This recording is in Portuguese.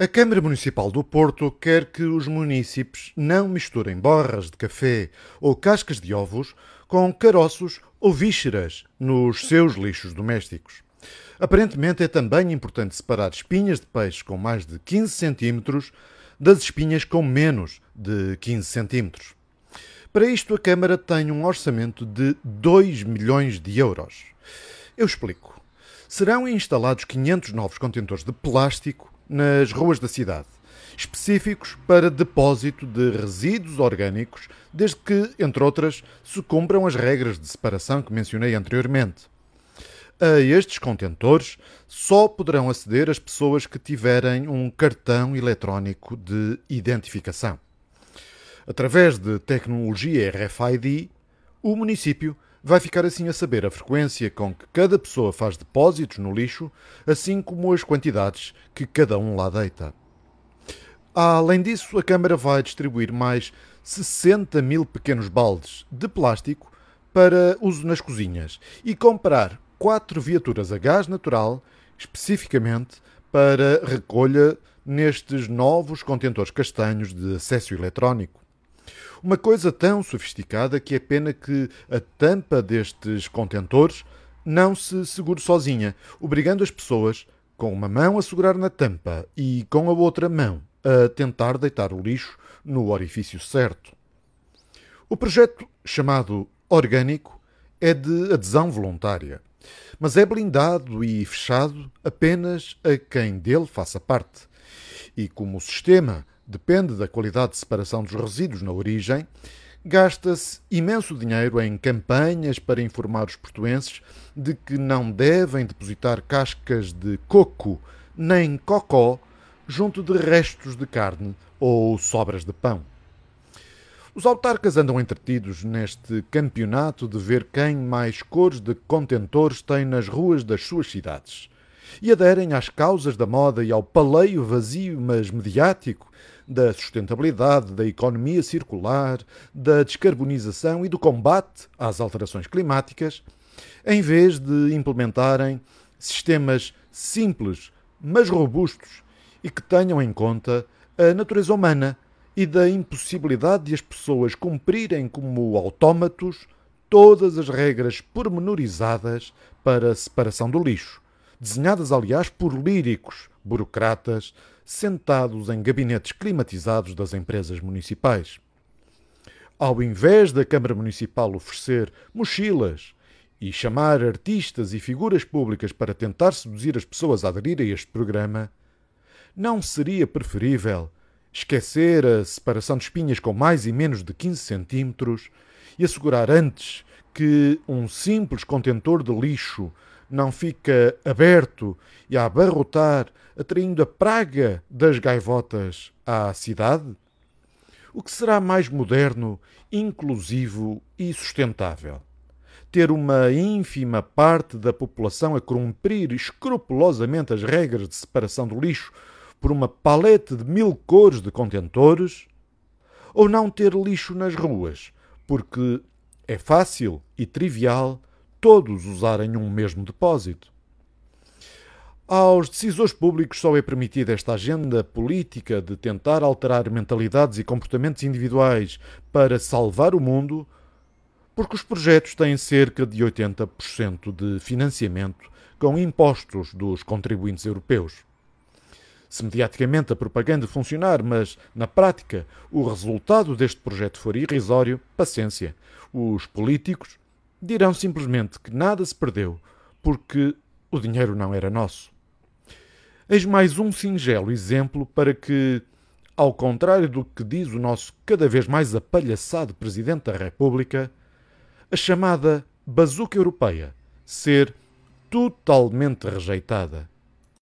A Câmara Municipal do Porto quer que os munícipes não misturem borras de café ou cascas de ovos com caroços ou vísceras nos seus lixos domésticos. Aparentemente é também importante separar espinhas de peixe com mais de 15 centímetros das espinhas com menos de 15 centímetros. Para isto, a Câmara tem um orçamento de 2 milhões de euros. Eu explico. Serão instalados 500 novos contentores de plástico nas ruas da cidade, específicos para depósito de resíduos orgânicos, desde que, entre outras, se cumpram as regras de separação que mencionei anteriormente. A estes contentores só poderão aceder as pessoas que tiverem um cartão eletrónico de identificação. Através de tecnologia RFID, o município vai ficar assim a saber a frequência com que cada pessoa faz depósitos no lixo, assim como as quantidades que cada um lá deita. Além disso, a Câmara vai distribuir mais 60 mil pequenos baldes de plástico para uso nas cozinhas e comprar quatro viaturas a gás natural, especificamente para recolha nestes novos contentores castanhos de acesso eletrónico. Uma coisa tão sofisticada que é pena que a tampa destes contentores não se segure sozinha, obrigando as pessoas, com uma mão a segurar na tampa e com a outra mão a tentar deitar o lixo no orifício certo. O projeto, chamado Orgânico, é de adesão voluntária, mas é blindado e fechado apenas a quem dele faça parte. E como o sistema depende da qualidade de separação dos resíduos na origem, gasta-se imenso dinheiro em campanhas para informar os portuenses de que não devem depositar cascas de coco nem cocó junto de restos de carne ou sobras de pão. Os autarcas andam entretidos neste campeonato de ver quem mais cores de contentores tem nas ruas das suas cidades e aderem às causas da moda e ao paleio vazio, mas mediático, da sustentabilidade, da economia circular, da descarbonização e do combate às alterações climáticas, em vez de implementarem sistemas simples, mas robustos e que tenham em conta a natureza humana e da impossibilidade de as pessoas cumprirem como autómatos todas as regras pormenorizadas para a separação do lixo desenhadas, aliás, por líricos burocratas sentados em gabinetes climatizados das empresas municipais. Ao invés da Câmara Municipal oferecer mochilas e chamar artistas e figuras públicas para tentar seduzir as pessoas a aderir a este programa, não seria preferível esquecer a separação de espinhas com mais e menos de 15 centímetros e assegurar antes que um simples contentor de lixo não fica aberto e a abarrotar, atraindo a praga das gaivotas à cidade? O que será mais moderno, inclusivo e sustentável? Ter uma ínfima parte da população a cumprir escrupulosamente as regras de separação do lixo por uma palete de mil cores de contentores? Ou não ter lixo nas ruas, porque é fácil e trivial todos usarem um mesmo depósito. Aos decisores públicos só é permitida esta agenda política de tentar alterar mentalidades e comportamentos individuais para salvar o mundo, porque os projetos têm cerca de 80% de financiamento com impostos dos contribuintes europeus. Se mediaticamente a propaganda funcionar, mas na prática o resultado deste projeto for irrisório, paciência. Os políticos dirão simplesmente que nada se perdeu porque o dinheiro não era nosso. Eis mais um singelo exemplo para que, ao contrário do que diz o nosso cada vez mais apalhaçado Presidente da República, a chamada bazuca europeia ser totalmente rejeitada